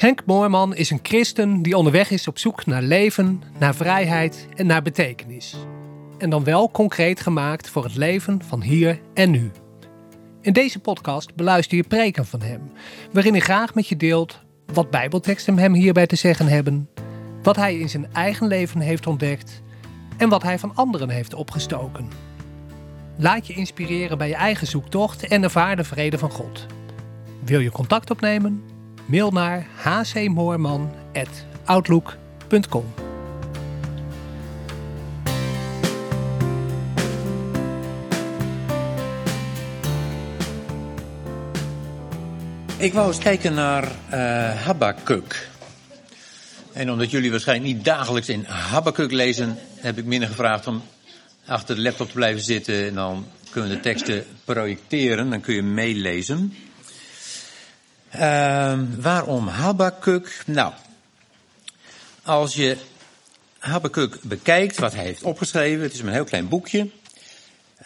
Henk Moorman is een christen die onderweg is op zoek naar leven, naar vrijheid en naar betekenis. En dan wel concreet gemaakt voor het leven van hier en nu. In deze podcast beluister je preken van hem, waarin hij graag met je deelt wat bijbelteksten hem hierbij te zeggen hebben, wat hij in zijn eigen leven heeft ontdekt en wat hij van anderen heeft opgestoken. Laat je inspireren bij je eigen zoektocht en ervaar de vrede van God. Wil je contact opnemen? Mail naar hcmoorman.outlook.com. Ik wou eens kijken naar uh, Habakkuk. En omdat jullie waarschijnlijk niet dagelijks in Habakkuk lezen, heb ik minder gevraagd om achter de laptop te blijven zitten. En dan kunnen we de teksten projecteren, dan kun je meelezen. Uh, waarom Habakkuk? Nou, als je Habakkuk bekijkt, wat hij heeft opgeschreven, het is een heel klein boekje.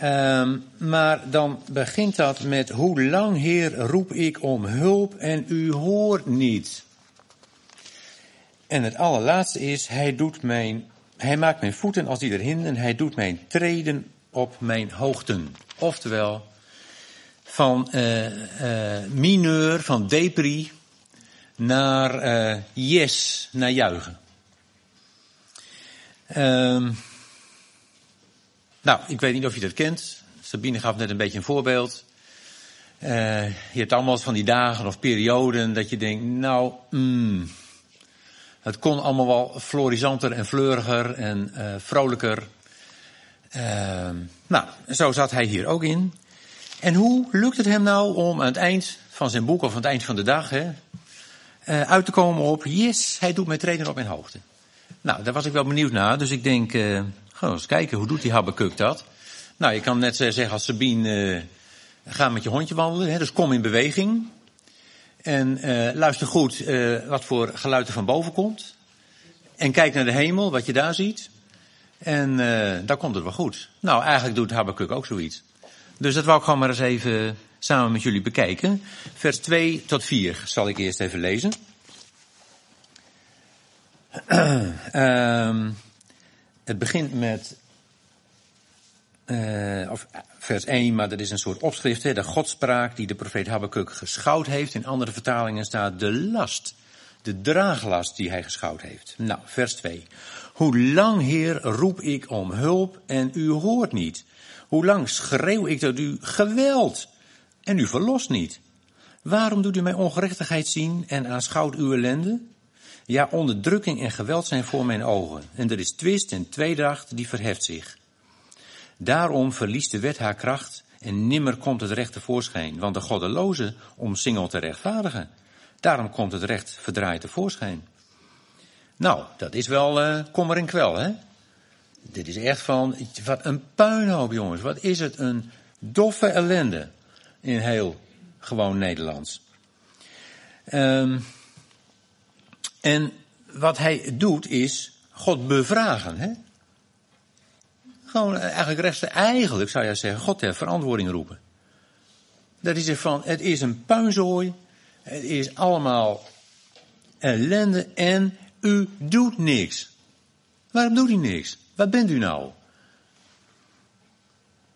Uh, maar dan begint dat met, hoe lang Heer roep ik om hulp en u hoort niet. En het allerlaatste is, hij doet mijn, hij maakt mijn voeten als die er hinden, hij doet mijn treden op mijn hoogten. Oftewel, van uh, uh, mineur, van depri, naar uh, yes, naar juichen. Um, nou, ik weet niet of je dat kent. Sabine gaf net een beetje een voorbeeld. je hebt allemaal van die dagen of perioden dat je denkt, nou, mm, het kon allemaal wel florisanter en fleuriger en vrolijker. Ehm, nou, zo zat hij hier ook in. En hoe lukt het hem nou om aan het eind van zijn boek, of aan het eind van de dag, hè, uh, uit te komen op, yes, hij doet mijn trainer op mijn hoogte. Nou, daar was ik wel benieuwd naar, dus ik denk, uh, eens kijken, hoe doet die Habakkuk dat? Nou, je kan net zeggen als Sabine, ga met je hondje wandelen, hè, dus kom in beweging. En luister goed wat voor geluid er van boven komt. En kijk naar de hemel, wat je daar ziet. En daar komt het wel goed. Nou, eigenlijk doet Habakkuk ook zoiets. Dus dat wou ik gewoon maar eens even samen met jullie bekijken. Vers 2 tot 4 zal ik eerst even lezen. uh, het begint met, uh, of vers 1, maar dat is een soort opschrift, hè, de godspraak die de profeet Habakkuk geschouwd heeft. In andere vertalingen staat de last, de draaglast die hij geschouwd heeft. Nou, vers 2. Hoe lang, Heer, roep ik om hulp en u hoort niet. Hoe lang schreeuw ik tot u geweld en u verlost niet? Waarom doet u mij ongerechtigheid zien en aanschouwt uw ellende? Ja, onderdrukking en geweld zijn voor mijn ogen. En er is twist en tweedracht die verheft zich. Daarom verliest de wet haar kracht en nimmer komt het recht tevoorschijn. Want de goddeloze omsingelt te rechtvaardigen. Daarom komt het recht verdraaid tevoorschijn. Nou, dat is wel uh, kommer en kwel, hè? Dit is echt van, wat een puinhoop jongens. Wat is het een doffe ellende in heel gewoon Nederlands. Um, en wat hij doet is God bevragen. Hè? Gewoon eigenlijk rechtstreeks, eigenlijk zou je zeggen, God ter verantwoording roepen. Dat is er van, het is een puinzooi. Het is allemaal ellende en u doet niks. Waarom doet hij niks? Wat bent u nou?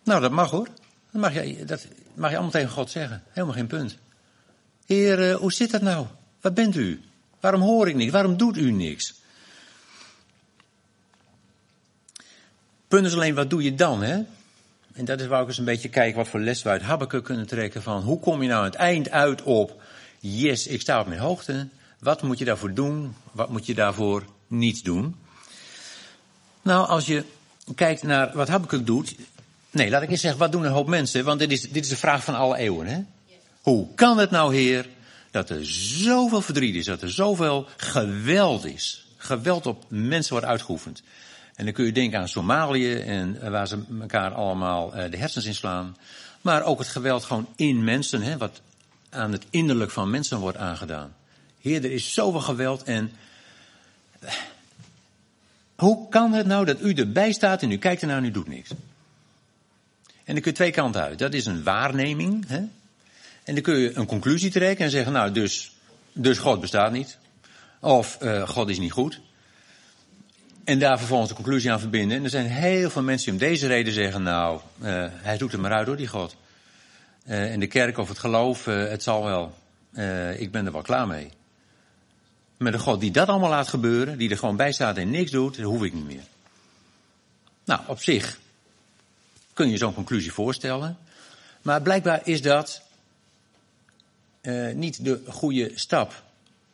Nou, dat mag hoor. Dat mag je, dat mag je allemaal tegen God zeggen. Helemaal geen punt. Heer, uh, hoe zit dat nou? Wat bent u? Waarom hoor ik niks? Waarom doet u niks? Punt is alleen, wat doe je dan, hè? En dat is waar ik eens een beetje kijken wat voor les we uit Habakkuk kunnen trekken van hoe kom je nou aan het eind uit op yes, ik sta op mijn hoogte. Wat moet je daarvoor doen? Wat moet je daarvoor niet doen? Nou, als je kijkt naar wat Habakkuk doet. Nee, laat ik eens zeggen, wat doen een hoop mensen? Want dit is, dit is de vraag van alle eeuwen. Hè? Hoe kan het nou, Heer, dat er zoveel verdriet is, dat er zoveel geweld is? Geweld op mensen wordt uitgeoefend. En dan kun je denken aan Somalië en waar ze elkaar allemaal eh, de hersens inslaan. Maar ook het geweld gewoon in mensen, hè, wat aan het innerlijk van mensen wordt aangedaan. Heer, er is zoveel geweld en hoe kan het nou dat u erbij staat en u kijkt ernaar en u doet niks? En dan kun je twee kanten uit. Dat is een waarneming. Hè? En dan kun je een conclusie trekken en zeggen, nou, dus, dus God bestaat niet. Of uh, God is niet goed. En daar vervolgens de conclusie aan verbinden. En er zijn heel veel mensen die om deze reden zeggen, nou, uh, hij doet er maar uit hoor, die God. Uh, en de kerk of het geloof, het zal wel. ik ben er wel klaar mee. Met een God die dat allemaal laat gebeuren, die er gewoon bij staat en niks doet, dat hoef ik niet meer. Nou, op zich kun je zo'n conclusie voorstellen. Maar blijkbaar is dat niet de goede stap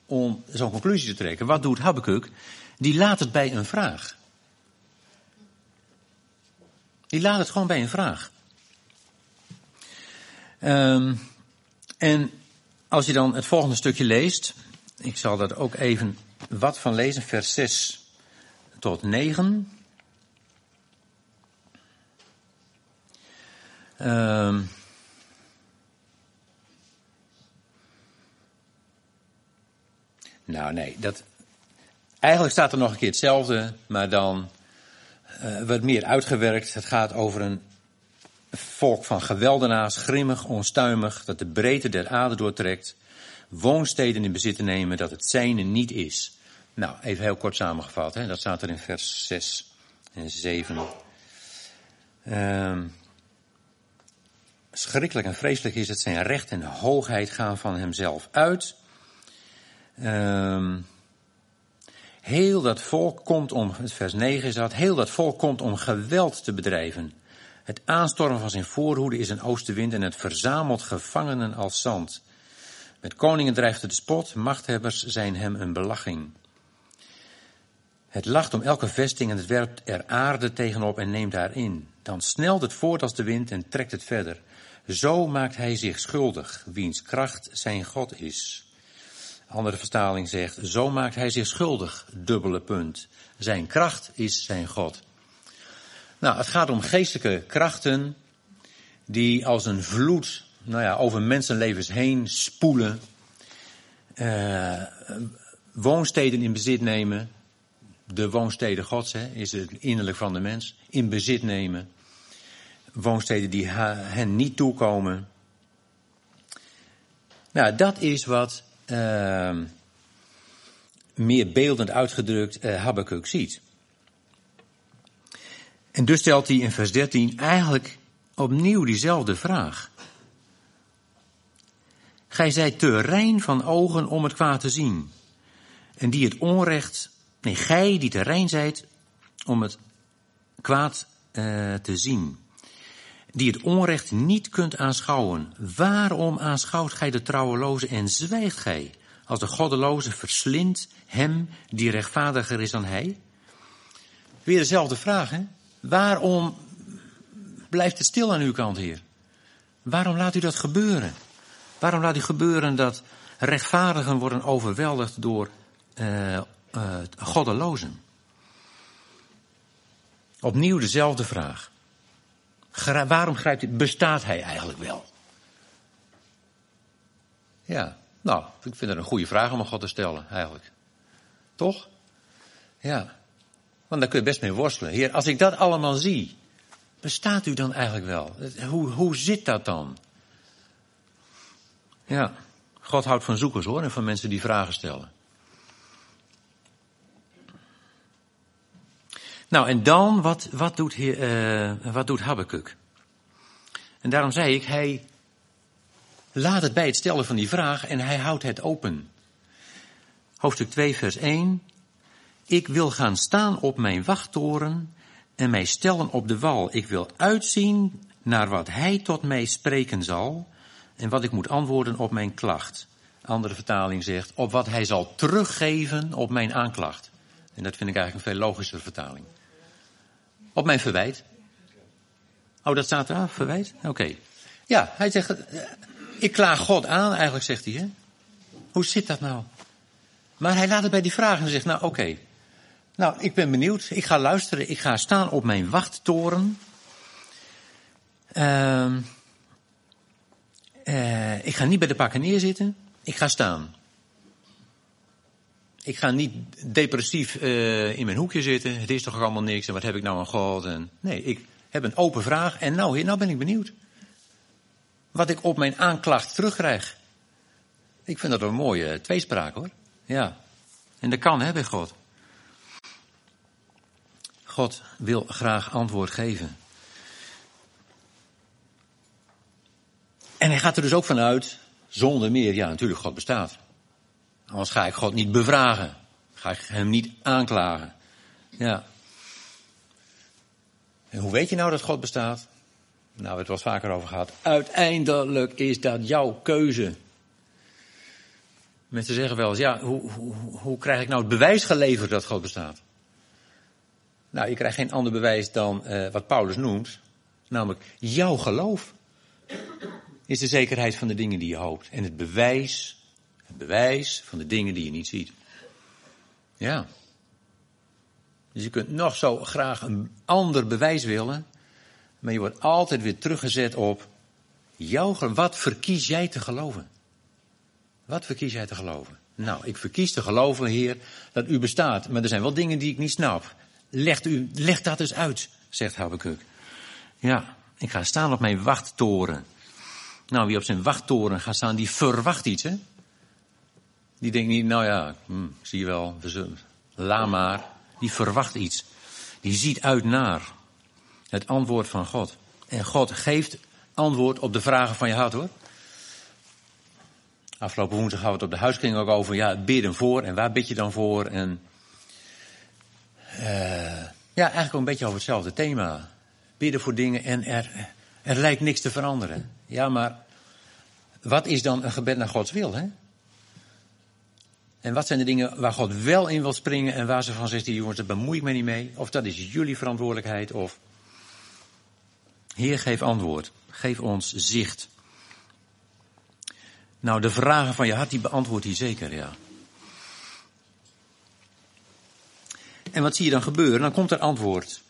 om zo'n conclusie te trekken. Wat doet Habakkuk? Die laat het bij een vraag. Die laat het gewoon bij een vraag. Um, en als je dan het volgende stukje leest, ik zal daar ook even wat van lezen, vers 6 tot 9. Um, nou nee, dat, eigenlijk staat er nog een keer hetzelfde, maar dan uh, wat meer uitgewerkt. Het gaat over een volk van geweldenaars, grimmig, onstuimig, dat de breedte der aarde doortrekt, woonsteden in bezit te nemen dat het zijne niet is. Nou, even heel kort samengevat, hè, dat staat er in vers 6 en 7. Um, schrikkelijk en vreselijk is het zijn recht en hoogheid gaan van hemzelf uit. Um, heel dat volk komt om, vers 9 is dat, heel dat volk komt om geweld te bedrijven. Het aanstormen van zijn voorhoede is een oostenwind en het verzamelt gevangenen als zand. Met koningen drijft het de spot, machthebbers zijn hem een belaching. Het lacht om elke vesting en het werpt er aarde tegenop en neemt haar in. Dan snelt het voort als de wind en trekt het verder. Zo maakt hij zich schuldig, wiens kracht zijn God is. Andere vertaling zegt, zo maakt hij zich schuldig, dubbele punt. Zijn kracht is zijn God. Nou, het gaat om geestelijke krachten die als een vloed nou ja, over mensenlevens heen spoelen. Uh, woonsteden in bezit nemen. De woonsteden gods hè, is het innerlijk van de mens. In bezit nemen woonsteden die hen niet toekomen. Nou, dat is wat uh, meer beeldend uitgedrukt uh, Habakkuk ziet. En dus stelt hij in vers 13 eigenlijk opnieuw diezelfde vraag. Gij zijt te rein van ogen om het kwaad te zien. En die het onrecht, nee, gij die te rein zijt om het kwaad uh, te zien die het onrecht niet kunt aanschouwen. Waarom aanschouwt gij de trouweloze en zwijgt gij, als de goddeloze verslindt hem die rechtvaardiger is dan hij? Weer dezelfde vraag, hè? Waarom blijft het stil aan uw kant, Heer? Waarom laat u dat gebeuren? Waarom laat u gebeuren dat rechtvaardigen worden overweldigd door uh, uh, goddelozen? Opnieuw dezelfde vraag. Waarom grijpt hij? Bestaat hij eigenlijk wel? Ja, nou, ik vind het een goede vraag om aan God te stellen, eigenlijk. Toch? Ja. Want daar kun je best mee worstelen. Heer, als ik dat allemaal zie, bestaat u dan eigenlijk wel? Hoe, hoe zit dat dan? Ja, God houdt van zoekers hoor, en van mensen die vragen stellen. Nou, en dan, wat, wat, doet, uh, wat doet Habakkuk? En daarom zei ik, hij laat het bij het stellen van die vraag en hij houdt het open. Hoofdstuk 2, vers 1. Ik wil gaan staan op mijn wachttoren en mij stellen op de wal. Ik wil uitzien naar wat hij tot mij spreken zal en wat ik moet antwoorden op mijn klacht. Andere vertaling zegt, op wat hij zal teruggeven op mijn aanklacht. En dat vind ik eigenlijk een veel logischer vertaling. Op mijn verwijt. Oh, dat staat daar, verwijt? Oké. Ja, hij zegt, eh, ik klaag God aan, eigenlijk zegt hij. Hè? Hoe zit dat nou? Maar hij laat het bij die vraag en zegt, nou oké. Nou, ik ben benieuwd. Ik ga luisteren. Ik ga staan op mijn wachttoren. Uh, uh, ik ga niet bij de pakken neerzitten. Ik ga staan. Ik ga niet depressief uh, in mijn hoekje zitten. Het is toch allemaal niks en wat heb ik nou aan God? En, nee, ik heb een open vraag en nou, nou ben ik benieuwd. Wat ik op mijn aanklacht terugkrijg. Ik vind dat een mooie tweespraak hoor. Ja. En dat kan hè, bij God. God wil graag antwoord geven. En hij gaat er dus ook vanuit, zonder meer, ja natuurlijk, God bestaat. Anders ga ik God niet bevragen. Ga ik hem niet aanklagen. Ja. En hoe weet je nou dat God bestaat? Nou, we het wel vaker over gehad. Uiteindelijk is dat jouw keuze. Mensen zeggen wel eens, ja, hoe, hoe, hoe krijg ik nou het bewijs geleverd dat God bestaat? Nou, je krijgt geen ander bewijs dan uh, wat Paulus noemt. Namelijk, jouw geloof is de zekerheid van de dingen die je hoopt. En het bewijs, het bewijs van de dingen die je niet ziet. Ja. Dus je kunt nog zo graag een ander bewijs willen, maar je wordt altijd weer teruggezet op jouw, wat verkies jij te geloven? Wat verkies jij te geloven? Nou, ik verkies te geloven, Heer, dat u bestaat. Maar er zijn wel dingen die ik niet snap. Legt u, leg dat eens uit, zegt Habakkuk. Ja, ik ga staan op mijn wachttoren. Nou, wie op zijn wachttoren gaat staan, die verwacht iets, hè? Die denkt niet, nou ja, hm, zie je wel, we zullen, la maar. Die verwacht iets. Die ziet uit naar het antwoord van God. En God geeft antwoord op de vragen van je hart, hoor. Afgelopen woensdag hadden we het op de huiskring ook over, ja, bidden voor en waar bid je dan voor? En ja, eigenlijk een beetje over hetzelfde thema. Bidden voor dingen en er, er lijkt niks te veranderen. Ja, maar wat is dan een gebed naar Gods wil, hè? En wat zijn de dingen waar God wel in wil springen en waar ze van zegt, die jongens, daar bemoei ik me niet mee. Of dat is jullie verantwoordelijkheid. Of, Heer, geef antwoord. Geef ons zicht. Nou, de vragen van je hart, die beantwoordt hij zeker, ja. En wat zie je dan gebeuren? Dan komt er antwoord.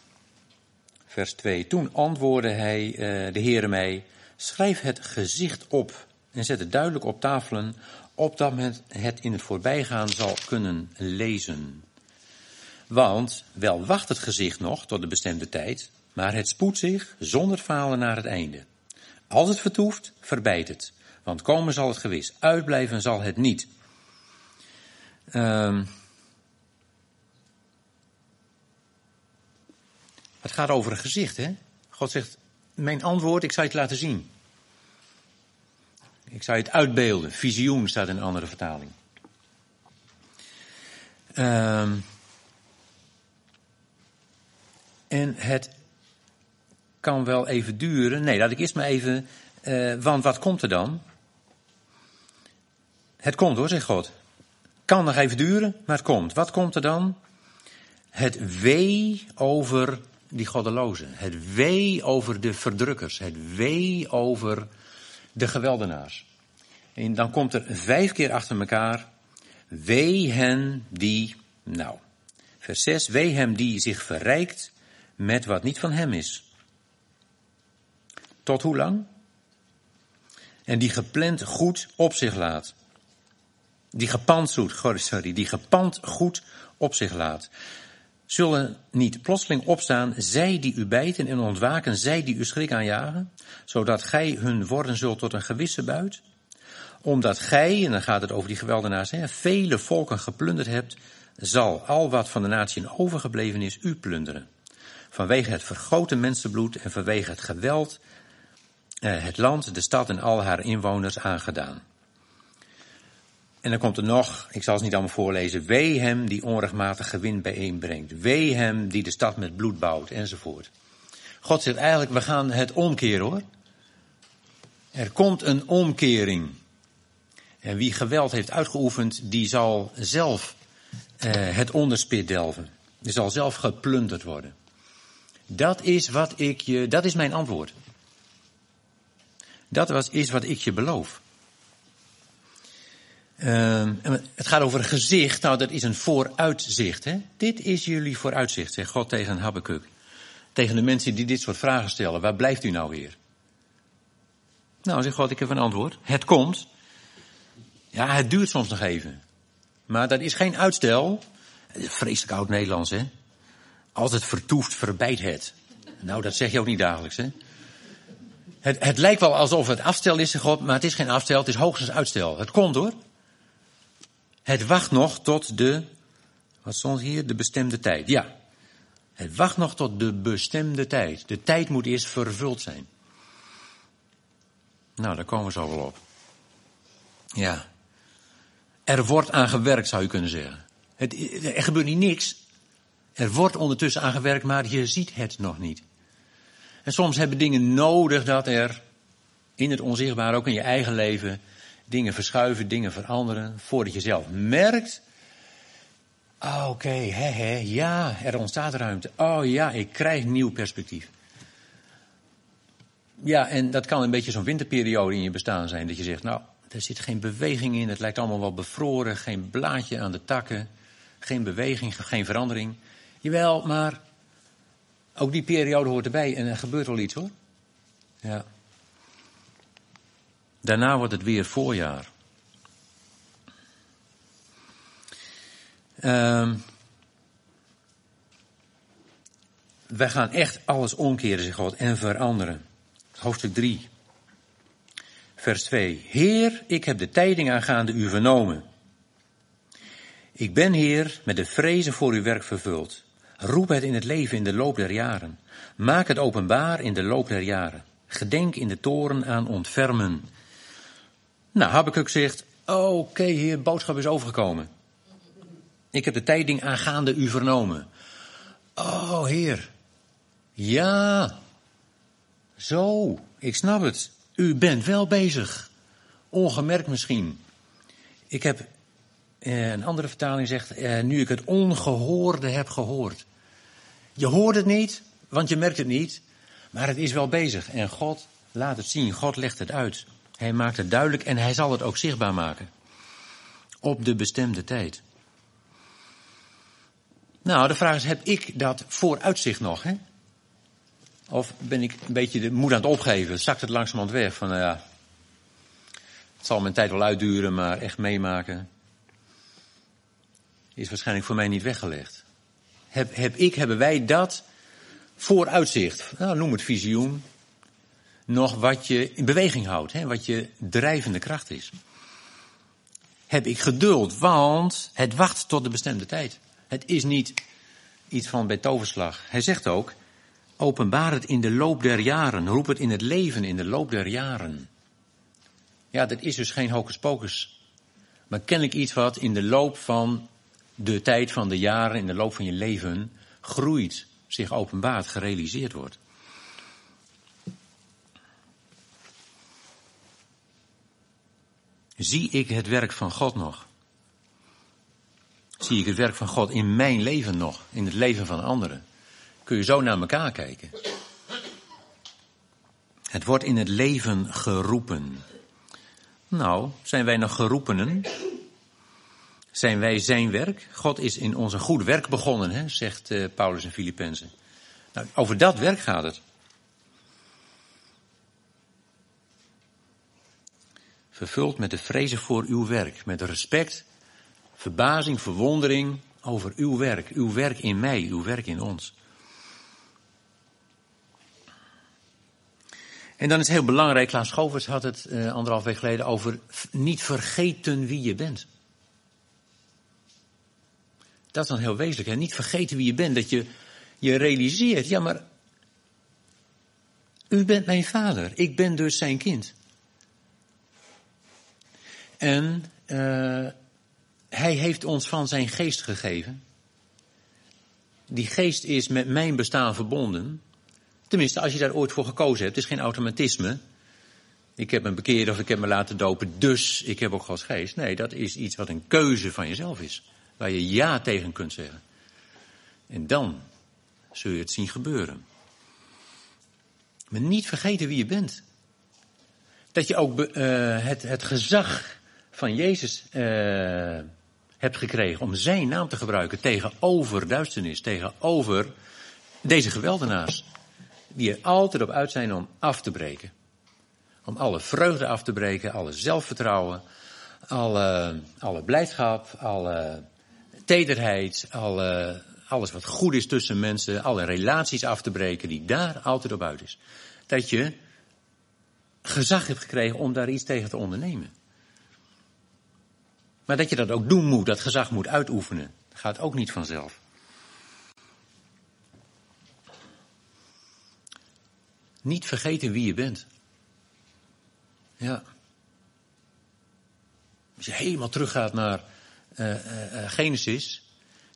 Vers 2. Toen antwoordde hij, uh, de Heere mij, schrijf het gezicht op en zet het duidelijk op tafelen, opdat men het in het voorbijgaan zal kunnen lezen. Want wel wacht het gezicht nog tot de bestemde tijd, maar het spoedt zich zonder falen naar het einde. Als het vertoeft, verbijt het, want komen zal het gewis, uitblijven zal het niet. Um, het gaat over een gezicht, hè? God zegt, mijn antwoord, ik zal het laten zien. Ik zou het uitbeelden. Visioen staat in een andere vertaling. Um, en het kan wel even duren. Nee, laat ik eerst maar even. Uh, want wat komt er dan? Het komt hoor, zegt God. Kan nog even duren, maar het komt. Wat komt er dan? Het wee over die goddelozen. Het wee over de verdrukkers. Het wee over de geweldenaars. En dan komt er vijf keer achter elkaar, wee hen die, nou, vers 6, wee hem die zich verrijkt met wat niet van hem is. Tot hoe lang? En die gepland goed op zich laat. Die gepand sorry, die gepand goed op zich laat. Zullen niet plotseling opstaan, zij die u bijten en ontwaken, zij die u schrik aanjagen, zodat gij hun worden zult tot een gewisse buit? Omdat gij, en dan gaat het over die geweldenaars, hè, vele volken geplunderd hebt, zal al wat van de natie overgebleven is u plunderen. Vanwege het vergoten mensenbloed en vanwege het geweld, eh, het land, de stad en al haar inwoners aangedaan. En dan komt er nog, ik zal het niet allemaal voorlezen, wee hem die onrechtmatig gewin bijeenbrengt. Wee hem die de stad met bloed bouwt, enzovoort. God zegt eigenlijk, we gaan het omkeren hoor. Er komt een omkering. En wie geweld heeft uitgeoefend, die zal zelf eh, het onderspit delven. Die zal zelf geplunderd worden. Dat is wat ik je, dat is mijn antwoord. Dat was, is wat ik je beloof. Uh, het gaat over gezicht. Nou, dat is een vooruitzicht. Hè? Dit is jullie vooruitzicht, zegt God tegen Habakkuk. Tegen de mensen die dit soort vragen stellen. Waar blijft u nou weer? Nou, zegt God, ik heb een antwoord. Het komt. Ja, het duurt soms nog even. Maar dat is geen uitstel. Vreselijk oud Nederlands, hè? Als het vertoeft, verbijt het. Nou, dat zeg je ook niet dagelijks, hè? Het, het lijkt wel alsof het afstel is, God, maar het is geen afstel, het is hoogstens uitstel. Het komt hoor. Het wacht nog tot de Wat stond hier? De bestemde tijd. Ja. Het wacht nog tot de bestemde tijd. De tijd moet eerst vervuld zijn. Nou, daar komen we zo wel op. Ja. Er wordt aan gewerkt, zou je kunnen zeggen. Het, er gebeurt niet niks. Er wordt ondertussen aan gewerkt, maar je ziet het nog niet. En soms hebben dingen nodig dat er in het onzichtbare, ook in je eigen leven, dingen verschuiven, dingen veranderen, voordat je zelf merkt. Oh, oké, hè, hè, ja, er ontstaat ruimte. Oh ja, ik krijg nieuw perspectief. Ja, en dat kan een beetje zo'n winterperiode in je bestaan zijn. Dat je zegt, nou, er zit geen beweging in. Het lijkt allemaal wel bevroren. Geen blaadje aan de takken. Geen beweging, geen verandering. Jawel, maar ook die periode hoort erbij en er gebeurt wel iets hoor. Ja. Daarna wordt het weer voorjaar. Um, wij gaan echt alles omkeren, zegt God, en veranderen. Hoofdstuk 3, vers 2. Heer, ik heb de tijding aangaande u vernomen. Ik ben, Heer, met de vrezen voor uw werk vervuld. Roep het in het leven in de loop der jaren. Maak het openbaar in de loop der jaren. Gedenk in de toren aan ontfermen. Nou, Habakkuk zegt, oké okay, heer, boodschap is overgekomen. Ik heb de tijding aangaande u vernomen. Oh heer, ja, zo, ik snap het. U bent wel bezig. Ongemerkt misschien. Ik heb, eh, een andere vertaling zegt, eh, nu ik het ongehoorde heb gehoord. Je hoort het niet, want je merkt het niet, maar het is wel bezig. En God laat het zien, God legt het uit. Hij maakt het duidelijk en hij zal het ook zichtbaar maken. Op de bestemde tijd. Nou, de vraag is, heb ik dat vooruitzicht nog? Hè? Of ben ik een beetje de moed aan het opgeven? Zakt het langzamerhand weg van, nou ja, het zal mijn tijd wel uitduren, maar echt meemaken is waarschijnlijk voor mij niet weggelegd. Heb, heb ik, hebben wij dat vooruitzicht, nou, noem het visioen, nog wat je in beweging houdt, hè, wat je drijvende kracht is. Heb ik geduld, want het wacht tot de bestemde tijd. Het is niet iets van bij toverslag. Hij zegt ook, openbaar het in de loop der jaren, roep het in het leven in de loop der jaren. Ja, dat is dus geen hocus pocus. Maar kennelijk iets wat in de loop van de tijd van de jaren, in de loop van je leven, groeit, zich openbaart, gerealiseerd wordt. Zie ik het werk van God nog? Zie ik het werk van God in mijn leven nog, in het leven van anderen? Kun je zo naar elkaar kijken? Het wordt in het leven geroepen. Nou, zijn wij nog geroepenen? Zijn wij zijn werk? God is in ons een goed werk begonnen, hè, zegt uh, Paulus in Filippenzen. Nou, over dat werk gaat het. Vervuld met de vrezen voor uw werk, met respect, verbazing, verwondering over uw werk, uw werk in mij, uw werk in ons. En dan is heel belangrijk, Klaas Schovers had het uh, anderhalf week geleden over niet vergeten wie je bent. Dat is dan heel wezenlijk. Hè? Niet vergeten wie je bent. Dat je je realiseert, ja maar, u bent mijn vader. Ik ben dus zijn kind. En uh, hij heeft ons van zijn geest gegeven. Die geest is met mijn bestaan verbonden. Tenminste, als je daar ooit voor gekozen hebt. Het is geen automatisme. Ik heb me bekeerd of ik heb me laten dopen, dus ik heb ook Gods geest. Nee, dat is iets wat een keuze van jezelf is. Waar je ja tegen kunt zeggen. En dan zul je het zien gebeuren. Maar niet vergeten wie je bent. Dat je ook uh, het, het gezag van Jezus uh, hebt gekregen om zijn naam te gebruiken tegenover duisternis, tegenover deze geweldenaars. Die er altijd op uit zijn om af te breken. Om alle vreugde af te breken, alle zelfvertrouwen, alle, alle blijdschap, alle tederheid, alle, alles wat goed is tussen mensen, alle relaties af te breken die daar altijd op uit is. Dat je gezag hebt gekregen om daar iets tegen te ondernemen. Maar dat je dat ook doen moet, dat gezag moet uitoefenen. Gaat ook niet vanzelf. Niet vergeten wie je bent. Ja. Als je helemaal teruggaat naar uh, uh, Genesis,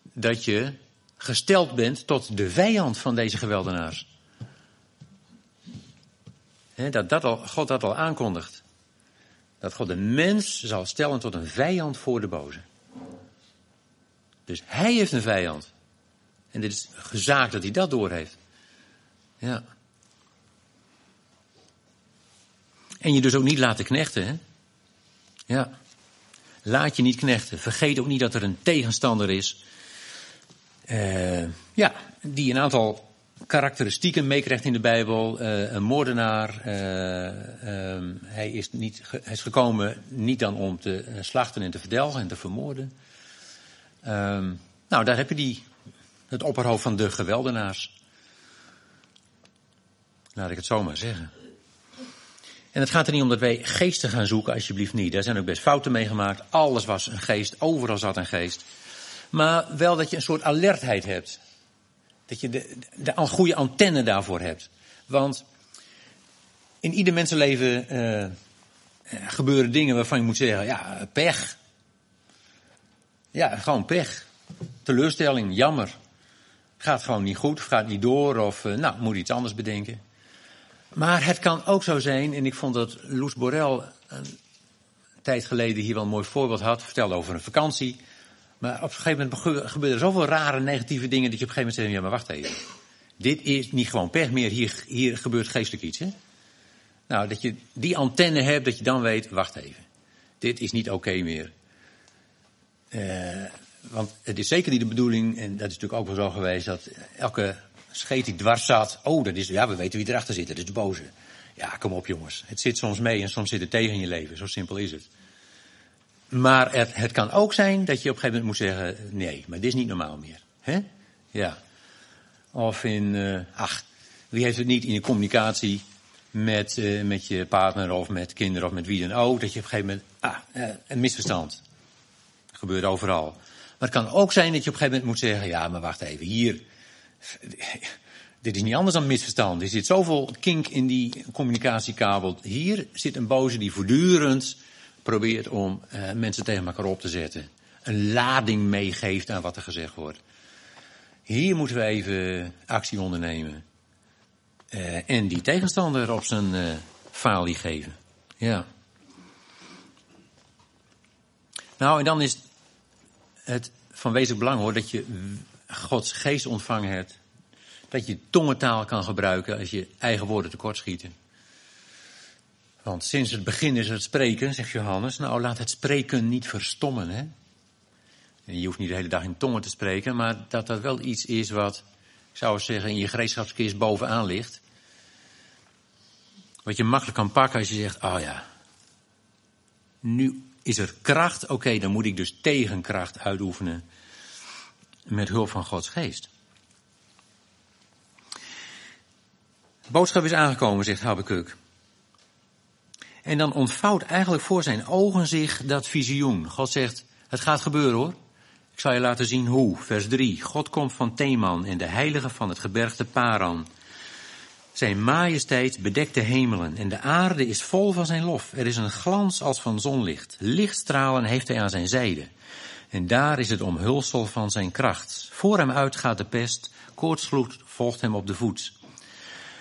dat je gesteld bent tot de vijand van deze geweldenaars. Dat, dat al, God dat al aankondigt. Dat God de mens zal stellen tot een vijand voor de boze. Dus hij heeft een vijand. En dit is gezaak dat hij dat doorheeft. Ja. En je dus ook niet laten knechten, hè? Ja. Laat je niet knechten. Vergeet ook niet dat er een tegenstander is. Uh, ja, die een aantal karakteristieken meekrijgt in de Bijbel. Uh, een moordenaar. Uh, um, hij, is niet, gekomen niet dan om te slachten en te verdelgen en te vermoorden. Um, nou, daar heb je die, het opperhoofd van de geweldenaars. Laat ik het zo maar zeggen. En het gaat er niet om dat wij geesten gaan zoeken, alsjeblieft niet. Daar zijn ook best fouten mee gemaakt. Alles was een geest, overal zat een geest. Maar wel dat je een soort alertheid hebt. Dat je de, de, de goede antenne daarvoor hebt. Want in ieder mensenleven uh, gebeuren dingen waarvan je moet zeggen, ja, pech. Ja, gewoon pech. Teleurstelling, jammer. Gaat gewoon niet goed, gaat niet door of nou, moet iets anders bedenken. Maar het kan ook zo zijn, en ik vond dat Loes Borrell een tijd geleden hier wel een mooi voorbeeld had, vertelde over een vakantie. Maar op een gegeven moment gebeuren er zoveel rare negatieve dingen dat je op een gegeven moment zegt, ja maar wacht even. Dit is niet gewoon pech meer, hier, hier gebeurt geestelijk iets. Hè? Nou, dat je die antenne hebt, dat je dan weet, wacht even. Dit is niet oké meer. Uh, want het is zeker niet de bedoeling, en dat is natuurlijk ook wel zo geweest, dat elke scheet die dwars zat. Oh, dat is, ja, we weten wie erachter zit. Dat is de boze. Ja, kom op jongens. Het zit soms mee en soms zit het tegen in je leven. Zo simpel is het. Maar het, het kan ook zijn dat je op een gegeven moment moet zeggen, nee, maar dit is niet normaal meer. hè? Ja. Of in, uh, ach, wie heeft het niet in je communicatie met, uh, met je partner of met kinderen of met wie dan ook, dat je op een gegeven moment, ah, uh, een misverstand. Dat gebeurt overal. Maar het kan ook zijn dat je op een gegeven moment moet zeggen, ja, maar wacht even, hier, dit is niet anders dan misverstand. Er zit zoveel kink in die communicatiekabel. Hier zit een boze die voortdurend probeert om uh, mensen tegen elkaar op te zetten. Een lading meegeeft aan wat er gezegd wordt. Hier moeten we even actie ondernemen. Uh, en die tegenstander op zijn uh, falie geven. Ja. Nou, en dan is het van wezenlijk belang hoor dat je Gods geest ontvangen hebt. Dat je tongentaal kan gebruiken als je eigen woorden tekortschieten. Want sinds het begin is het spreken, zegt Johannes. Nou, laat het spreken niet verstommen. Hè? En je hoeft niet de hele dag in tongen te spreken, maar dat dat wel iets is wat, ik zou zeggen, in je gereedschapskist bovenaan ligt. Wat je makkelijk kan pakken als je zegt, oh ja, nu is er kracht, oké, dan moet ik dus tegenkracht uitoefenen met hulp van Gods geest. De boodschap is aangekomen, zegt Habakkuk. En dan ontvouwt eigenlijk voor zijn ogen zich dat visioen. God zegt, het gaat gebeuren hoor. Ik zal je laten zien hoe. Vers 3. God komt van Theman en de heilige van het gebergte Paran. Zijn majesteit bedekt de hemelen en de aarde is vol van zijn lof. Er is een glans als van zonlicht. Lichtstralen heeft hij aan zijn zijde. En daar is het omhulsel van zijn kracht. Voor hem uit gaat de pest, koortsvloed volgt hem op de voet.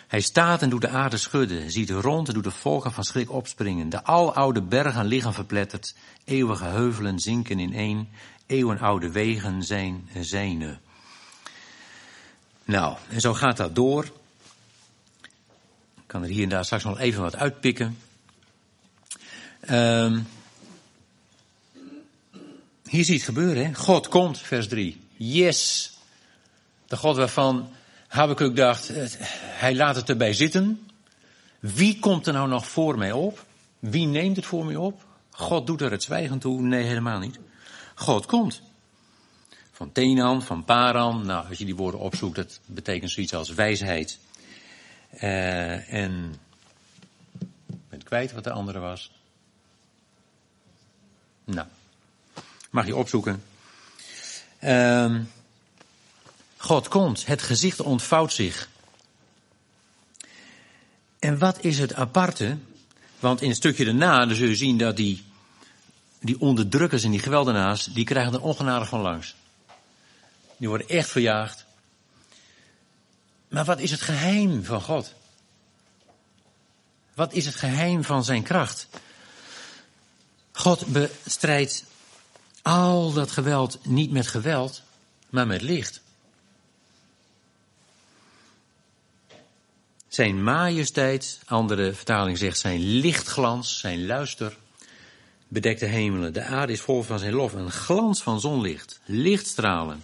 Hij staat en doet de aarde schudden, ziet rond en doet de volken van schrik opspringen. De aloude bergen liggen verpletterd, eeuwige heuvelen zinken in één, eeuwenoude wegen zijn zijne. Nou, en zo gaat dat door. Ik kan er hier en daar straks nog even wat uitpikken. Um, hier zie je het gebeuren, hè? God komt, vers 3. Yes. De God waarvan Habakkuk dacht, hij laat het erbij zitten. Wie komt er nou nog voor mij op? Wie neemt het voor mij op? God doet er het zwijgen toe? Nee, helemaal niet. God komt. Van Tenan, van Paran. Nou, als je die woorden opzoekt, dat betekent zoiets als wijsheid. Uh, en ik ben kwijt wat de andere was. Nou, Mag je opzoeken. Ehm, God komt, het gezicht ontvouwt zich. En wat is het aparte? Want in het stukje daarna dan zul je zien dat die, die onderdrukkers en die geweldenaars, die krijgen er ongenadig van langs. Die worden echt verjaagd. Maar wat is het geheim van God? Wat is het geheim van zijn kracht? God bestrijdt al dat geweld niet met geweld, maar met licht. Zijn majesteit, andere vertaling zegt zijn lichtglans, zijn luister, bedekt de hemelen. De aarde is vol van zijn lof, een glans van zonlicht, lichtstralen.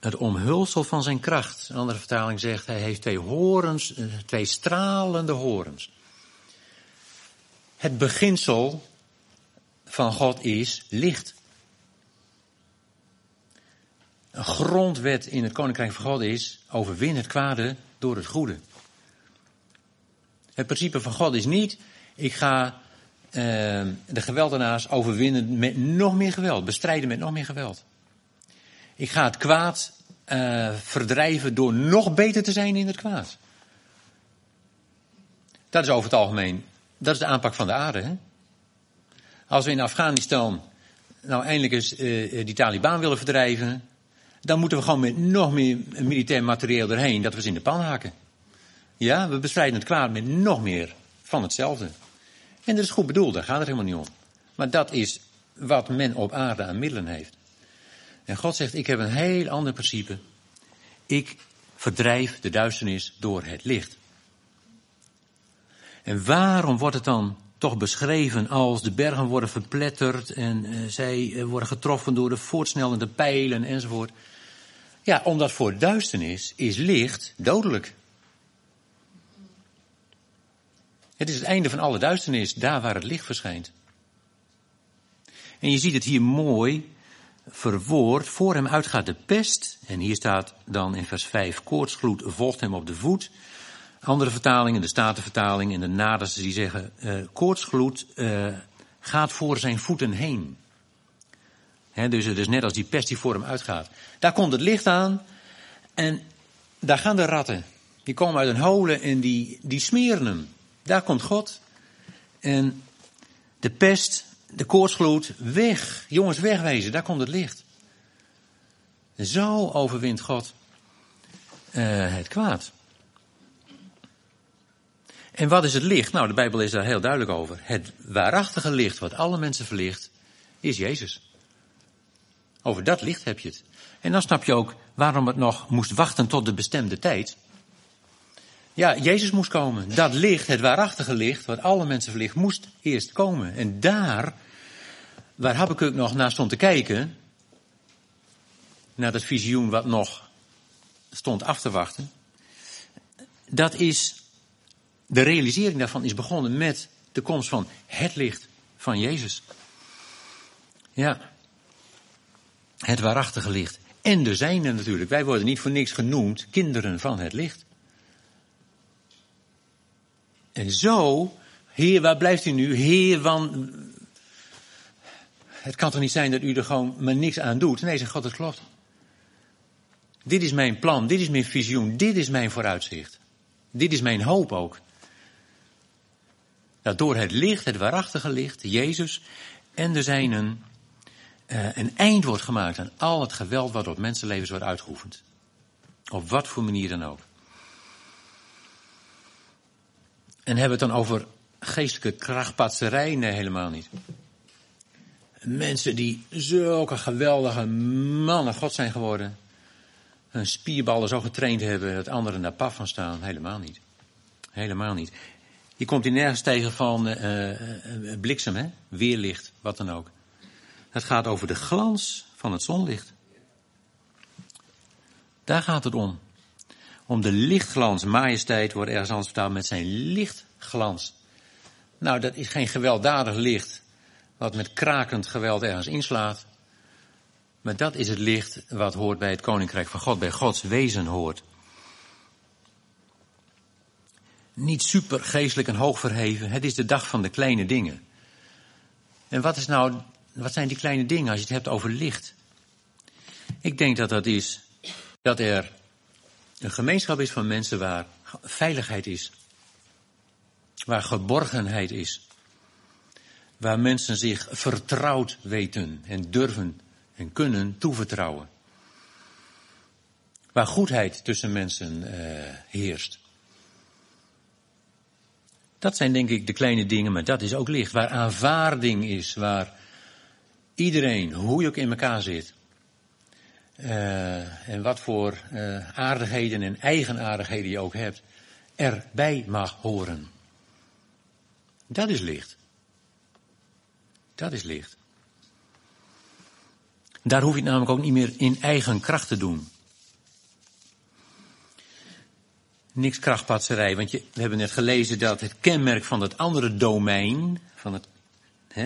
Het omhulsel van zijn kracht. Een andere vertaling zegt hij heeft twee horens, eh, twee stralende horens. Het beginsel van God is licht. Een grondwet in het koninkrijk van God is overwin het kwade door het goede. Het principe van God is niet, ik ga uh, de geweldenaars overwinnen met nog meer geweld, bestrijden met nog meer geweld. Ik ga het kwaad uh, verdrijven door nog beter te zijn in het kwaad. Dat is over het algemeen, dat is de aanpak van de aarde. Hè? Als we in Afghanistan nou eindelijk eens uh, die Taliban willen verdrijven, dan moeten we gewoon met nog meer militair materieel erheen, dat we ze in de pan haken. Ja, we bestrijden het kwaad met nog meer van hetzelfde. En dat is goed bedoeld, daar gaat het helemaal niet om. Maar dat is wat men op aarde aan middelen heeft. En God zegt, ik heb een heel ander principe. Ik verdrijf de duisternis door het licht. En waarom wordt het dan toch beschreven als de bergen worden verpletterd en uh, zij uh, worden getroffen door de voortsnellende pijlen enzovoort? Ja, omdat voor duisternis is licht dodelijk. Het is het einde van alle duisternis, daar waar het licht verschijnt. En je ziet het hier mooi verwoord. Voor hem uitgaat de pest. En hier staat dan in vers 5, koortsgloed volgt hem op de voet. Andere vertalingen, de Statenvertaling en de Naders, die zeggen, uh, koortsgloed uh, gaat voor zijn voeten heen. Dus het is net als die pest die voor hem uitgaat. Daar komt het licht aan en daar gaan de ratten. Die komen uit een holen en die, die smeren hem. Daar komt God. En de pest, de koortsgloed, weg. Jongens, wegwezen, daar komt het licht. Zo overwint God uh, het kwaad. En wat is het licht? Nou, de Bijbel is daar heel duidelijk over. Het waarachtige licht wat alle mensen verlicht, is Jezus. Over dat licht heb je het. En dan snap je ook waarom het nog moest wachten tot de bestemde tijd. Ja, Jezus moest komen. Dat licht, het waarachtige licht, wat alle mensen verlicht, moest eerst komen. En daar, waar Habakkuk nog naar stond te kijken, naar dat visioen wat nog stond af te wachten, dat is, de realisering daarvan is begonnen met de komst van het licht van Jezus. Ja, het waarachtige licht. En er zijn er natuurlijk, wij worden niet voor niks genoemd kinderen van het licht. En zo, Heer, waar blijft u nu? Heer, van. Het kan toch niet zijn dat u er gewoon maar niks aan doet? Nee, zegt God, het klopt. Dit is mijn plan, dit is mijn visioen, dit is mijn vooruitzicht. Dit is mijn hoop ook. Dat door het licht, het waarachtige licht, Jezus, en er zijn een, uh, een eind wordt gemaakt aan al het geweld wat op mensenlevens wordt uitgeoefend. Op wat voor manier dan ook. En hebben we het dan over geestelijke krachtpatserij? Nee, helemaal niet. Mensen die zulke geweldige mannen God zijn geworden. Hun spierballen zo getraind hebben dat anderen daar paf van staan. Helemaal niet. Helemaal niet. Je komt hier nergens tegen van uh, bliksem, hè? weerlicht, wat dan ook. Het gaat over de glans van het zonlicht. Daar gaat het om om de lichtglans. Majesteit wordt ergens anders vertaald met zijn lichtglans. Nou, dat is geen gewelddadig licht, wat met krakend geweld ergens inslaat. Maar dat is het licht wat hoort bij het koninkrijk van God, bij Gods wezen hoort. Niet super geestelijk en hoog verheven, het is de dag van de kleine dingen. En wat is nou, wat zijn die kleine dingen als je het hebt over licht? Ik denk dat dat is dat er een gemeenschap is van mensen waar veiligheid is. Waar geborgenheid is. Waar mensen zich vertrouwd weten en durven en kunnen toevertrouwen. Waar goedheid tussen mensen uh, heerst. Dat zijn denk ik de kleine dingen, maar dat is ook licht. Waar aanvaarding is, waar iedereen, hoe je ook in elkaar zit, uh, en wat voor uh, aardigheden en eigenaardigheden je ook hebt, erbij mag horen. Dat is licht. Dat is licht. Daar hoef je het namelijk ook niet meer in eigen kracht te doen. Niks krachtpatserij, want je, we hebben net gelezen dat het kenmerk van dat andere domein, van, het,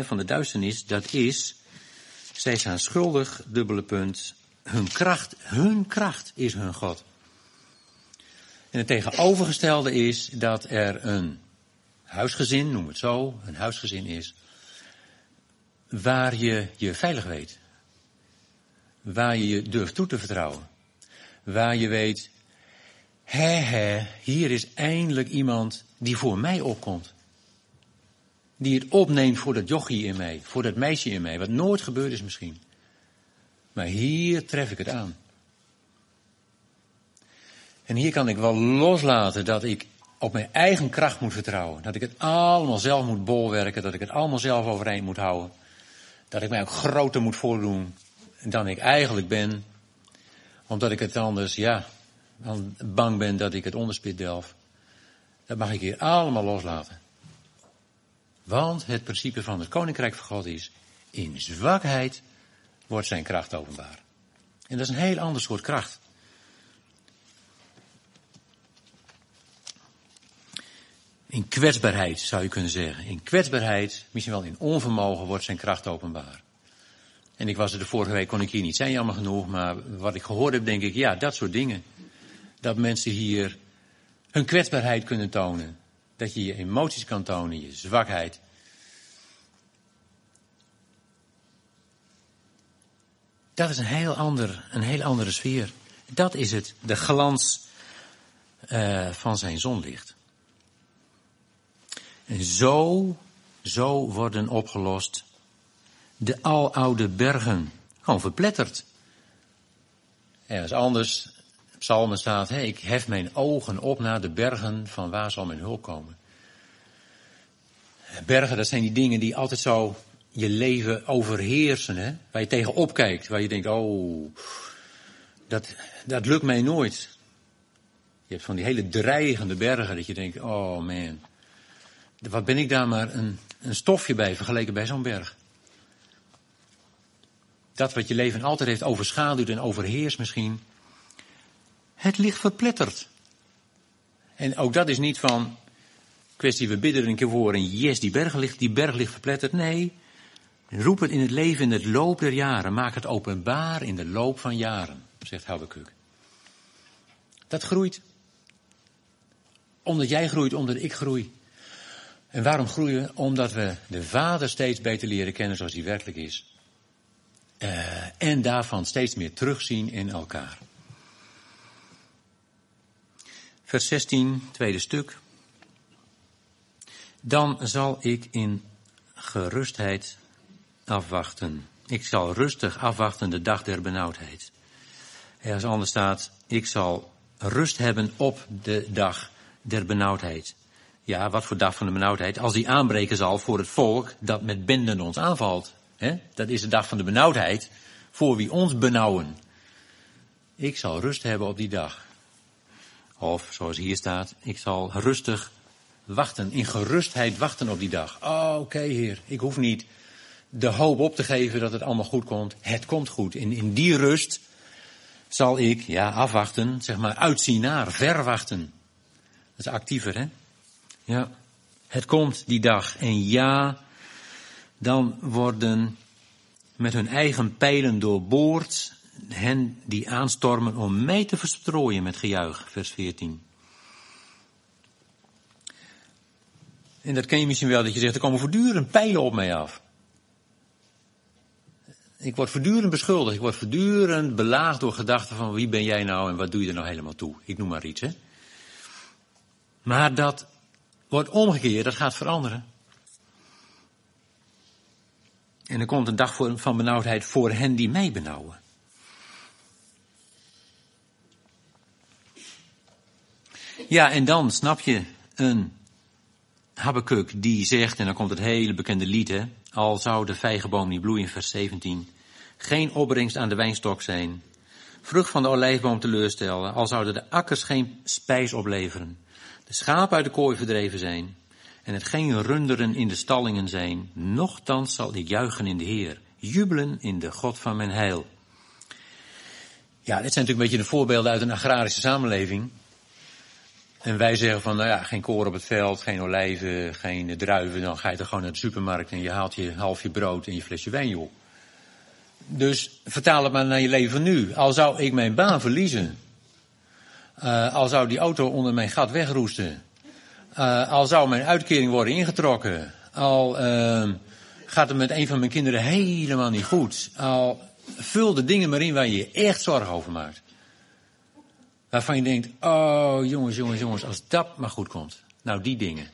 van de duisternis, dat is, zij zijn schuldig, dubbele punt, hun kracht, hun kracht is hun God. En het tegenovergestelde is dat er een huisgezin, noem het zo, een huisgezin is, waar je je veilig weet. Waar je je durft toe te vertrouwen. Waar je weet, hè hè, hier is eindelijk iemand die voor mij opkomt. Die het opneemt voor dat jochie in mij, voor dat meisje in mij, wat nooit gebeurd is misschien. Maar hier tref ik het aan. En hier kan ik wel loslaten dat ik op mijn eigen kracht moet vertrouwen. Dat ik het allemaal zelf moet bolwerken, dat ik het allemaal zelf overeind moet houden. Dat ik mij ook groter moet voordoen dan ik eigenlijk ben. Omdat ik het anders, ja, bang ben dat ik het onderspit delf. Dat mag ik hier allemaal loslaten. Want het principe van het koninkrijk van God is, in zwakheid wordt zijn kracht openbaar. En dat is een heel ander soort kracht. In kwetsbaarheid zou je kunnen zeggen. In kwetsbaarheid, misschien wel in onvermogen, wordt zijn kracht openbaar. En ik was er de vorige week, kon ik hier niet zijn, jammer genoeg. Maar wat ik gehoord heb, denk ik, ja, dat soort dingen. Dat mensen hier hun kwetsbaarheid kunnen tonen. Dat je je emoties kan tonen, je zwakheid. Dat is een heel, ander, een heel andere sfeer. Dat is het, de glans uh, van zijn zonlicht. En zo, zo worden opgelost de aloude bergen. Gewoon verpletterd. Ergens anders, psalmen staat, hey, ik hef mijn ogen op naar de bergen, van waar zal mijn hulp komen? Bergen, dat zijn die dingen die altijd zo je leven overheersen, hè? waar je tegenop kijkt, waar je denkt, oh, dat, dat lukt mij nooit. Je hebt van die hele dreigende bergen dat je denkt, oh man, wat ben ik daar maar een, een stofje bij vergeleken bij zo'n berg. Dat wat je leven altijd heeft overschaduwd en overheerst misschien, het ligt verpletterd. En ook dat is niet van, kwestie we bidden er een keer voor en yes, die berg ligt, die berg ligt verpletterd. Nee, roep het in het leven in het loop der jaren, maak het openbaar in de loop van jaren, zegt Habakkuk. Dat groeit. Omdat jij groeit, omdat ik groei. En waarom groeien? Omdat we de Vader steeds beter leren kennen zoals hij werkelijk is. Uh, en daarvan steeds meer terugzien in elkaar. Vers 16, tweede stuk. Dan zal ik in gerustheid afwachten. Ik zal rustig afwachten de dag der benauwdheid. Ergens anders staat, ik zal rust hebben op de dag der benauwdheid. Ja, wat voor dag van de benauwdheid? Als die aanbreken zal voor het volk dat met benden ons aanvalt. He? Dat is de dag van de benauwdheid voor wie ons benauwen. Ik zal rust hebben op die dag. Of, zoals hier staat, ik zal rustig wachten, in gerustheid wachten op die dag. Oh, oké heer, ik hoef niet de hoop op te geven dat het allemaal goed komt. Het komt goed. In, in die rust zal ik, ja, afwachten, zeg maar, uitzien naar, verwachten. Dat is actiever, hè? Ja, het komt die dag. En ja, dan worden met hun eigen pijlen doorboord hen die aanstormen om mij te verstrooien met gejuich, vers 14. En dat ken je misschien wel, dat je zegt, er komen voortdurend pijlen op mij af. Ik word voortdurend beschuldigd. Ik word voortdurend belaagd door gedachten van wie ben jij nou en wat doe je er nou helemaal toe? Ik noem maar iets, hè. Maar dat wordt omgekeerd, dat gaat veranderen. En er komt een dag van benauwdheid voor hen die mij benauwen. Ja, en dan snap je een Habakkuk die zegt, en dan komt het hele bekende lied, hè, al zou de vijgenboom niet bloeien, vers 17, geen opbrengst aan de wijnstok zijn, vrucht van de olijfboom teleurstellen, al zouden de akkers geen spijs opleveren, de schapen uit de kooi verdreven zijn, en het geen runderen in de stallingen zijn, nochtans zal ik juichen in de Heer, jubelen in de God van mijn heil. Ja, dit zijn natuurlijk een beetje de voorbeelden uit een agrarische samenleving. En wij zeggen van, nou ja, geen koren op het veld, geen olijven, geen druiven. Dan ga je toch gewoon naar de supermarkt en je haalt je halfje brood en je flesje wijn, joh. Dus vertaal het maar naar je leven nu. Al zou ik mijn baan verliezen. Uh, al zou die auto onder mijn gat wegroesten. Uh, al zou mijn uitkering worden ingetrokken. Al uh, gaat het met een van mijn kinderen helemaal niet goed. Al vul de dingen maar in waar je je echt zorgen over maakt. Waarvan je denkt, oh jongens, jongens, jongens, als dat maar goed komt. Nou, die dingen.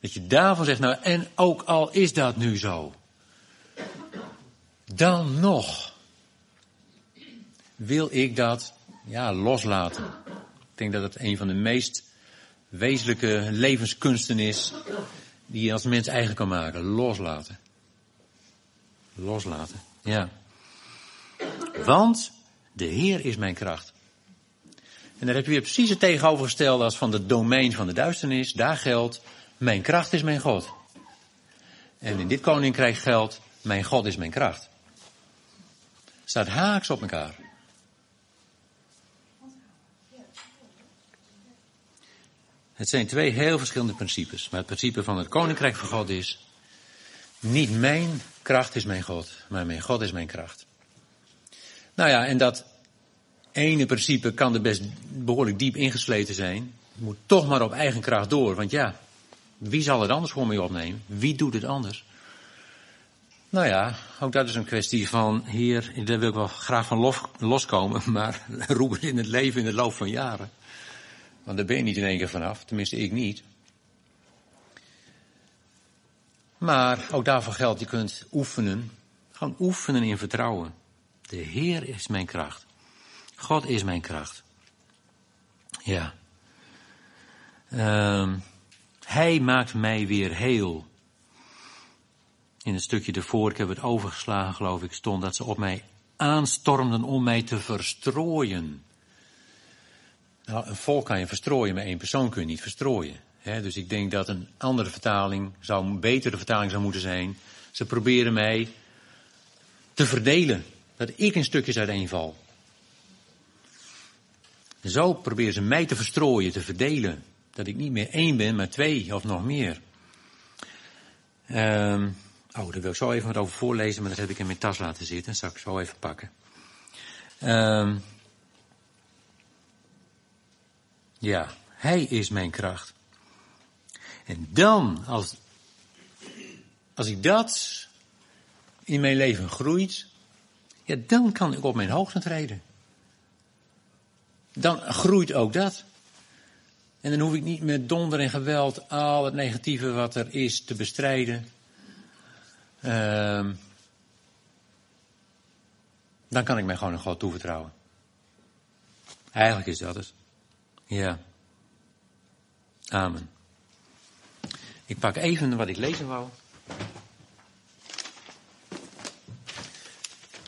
Dat je daarvan zegt, nou, en ook al is dat nu zo. Dan nog wil ik dat, ja, loslaten. Ik denk dat het een van de meest wezenlijke levenskunsten is die je als mens eigen kan maken. Loslaten. Loslaten, ja. Want de Heer is mijn kracht. En daar heb je weer precies het tegenovergestelde als van het domein van de duisternis. Daar geldt, mijn kracht is mijn God. En in dit koninkrijk geldt, mijn God is mijn kracht. Staat haaks op elkaar. Het zijn twee heel verschillende principes. Maar het principe van het koninkrijk van God is, niet mijn kracht is mijn God, maar mijn God is mijn kracht. Nou ja, en dat ene principe kan er best behoorlijk diep ingesleten zijn. Moet toch maar op eigen kracht door. Want ja, wie zal het anders voor mee opnemen? Wie doet het anders? Nou ja, ook dat is een kwestie van, heer, daar wil ik wel graag van loskomen, maar roepen in het leven in de loop van jaren. Want daar ben je niet in één keer vanaf, tenminste ik niet. Maar ook daarvoor geldt, je kunt oefenen, gewoon oefenen in vertrouwen. De Heer is mijn kracht. God is mijn kracht. Ja. Uh, hij maakt mij weer heel. In het stukje ervoor, ik heb het overgeslagen geloof ik, stond dat ze op mij aanstormden om mij te verstrooien. Nou, een volk kan je verstrooien, maar één persoon kun je niet verstrooien. dus ik denk dat een andere vertaling, zou, een betere vertaling zou moeten zijn. Ze proberen mij te verdelen. Dat ik in stukjes uiteenval. Zo proberen ze mij te verstrooien, te verdelen. Dat ik niet meer één ben, maar twee of nog meer. Um, oh, daar wil ik zo even wat over voorlezen, maar dat heb ik in mijn tas laten zitten. Dat zal ik zo even pakken. Um, ja, hij is mijn kracht. En dan, als, als ik dat in mijn leven groeit, ja, dan kan ik op mijn hoogte treden dan groeit ook dat. En dan hoef ik niet met donder en geweld al het negatieve wat er is te bestrijden. Um, dan kan ik mij gewoon aan God toevertrouwen. Eigenlijk is dat het. Ja. Amen. Ik pak even wat ik lezen wou.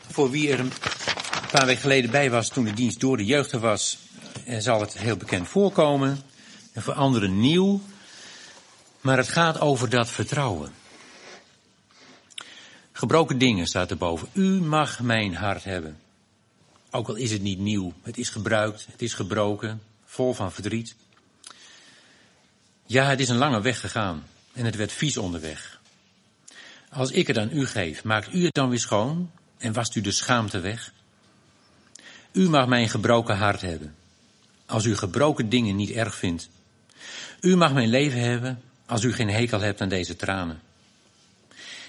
Voor wie er paar weken geleden bij was toen de dienst door de jeugd was, zal het heel bekend voorkomen. En voor anderen nieuw. Maar het gaat over dat vertrouwen. Gebroken dingen staat erboven. U mag mijn hart hebben. Ook al is het niet nieuw. Het is gebruikt, het is gebroken, vol van verdriet. Ja, het is een lange weg gegaan en het werd vies onderweg. Als ik het aan u geef, maakt u het dan weer schoon en wast u de schaamte weg? U mag mijn gebroken hart hebben, als u gebroken dingen niet erg vindt. U mag mijn leven hebben, als u geen hekel hebt aan deze tranen.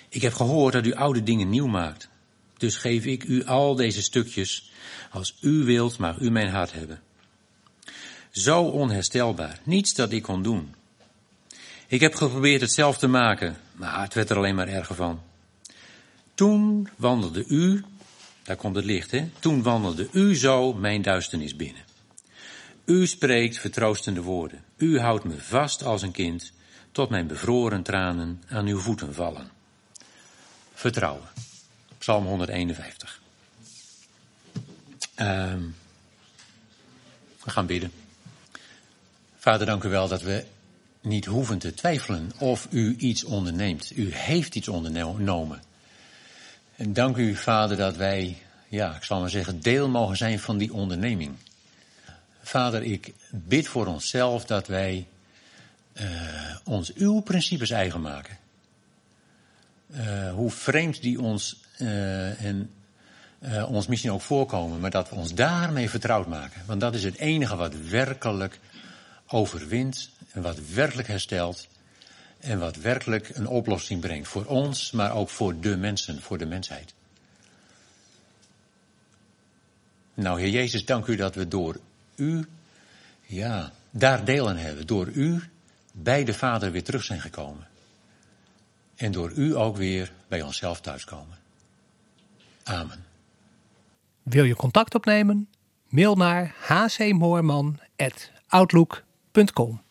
Ik heb gehoord dat u oude dingen nieuw maakt. Dus geef ik u al deze stukjes. Als u wilt, mag u mijn hart hebben. Zo onherstelbaar. Niets dat ik kon doen. Ik heb geprobeerd het zelf te maken, maar het werd er alleen maar erger van. Toen wandelde u, daar komt het licht, hè? Toen wandelde u zo mijn duisternis binnen. U spreekt vertroostende woorden. U houdt me vast als een kind, tot mijn bevroren tranen aan uw voeten vallen. Vertrouwen. Psalm 151. Ehm, we gaan bidden. Vader, dank u wel dat we niet hoeven te twijfelen of u iets onderneemt. U heeft iets ondernomen. En dank u, Vader, dat wij, ja, ik zal maar zeggen, deel mogen zijn van die onderneming. Vader, ik bid voor onszelf dat wij uh, ons uw principes eigen maken. Uh, hoe vreemd die ons uh, en ons misschien ook voorkomen, maar dat we ons daarmee vertrouwd maken. Want dat is het enige wat werkelijk overwint en wat werkelijk herstelt en wat werkelijk een oplossing brengt voor ons, maar ook voor de mensen, voor de mensheid. Nou, Heer Jezus, dank u dat we door u, ja, daar deel aan hebben. Door u bij de Vader weer terug zijn gekomen. En door u ook weer bij onszelf thuiskomen. Amen. Wil je contact opnemen? Mail naar hcmoorman.outlook.com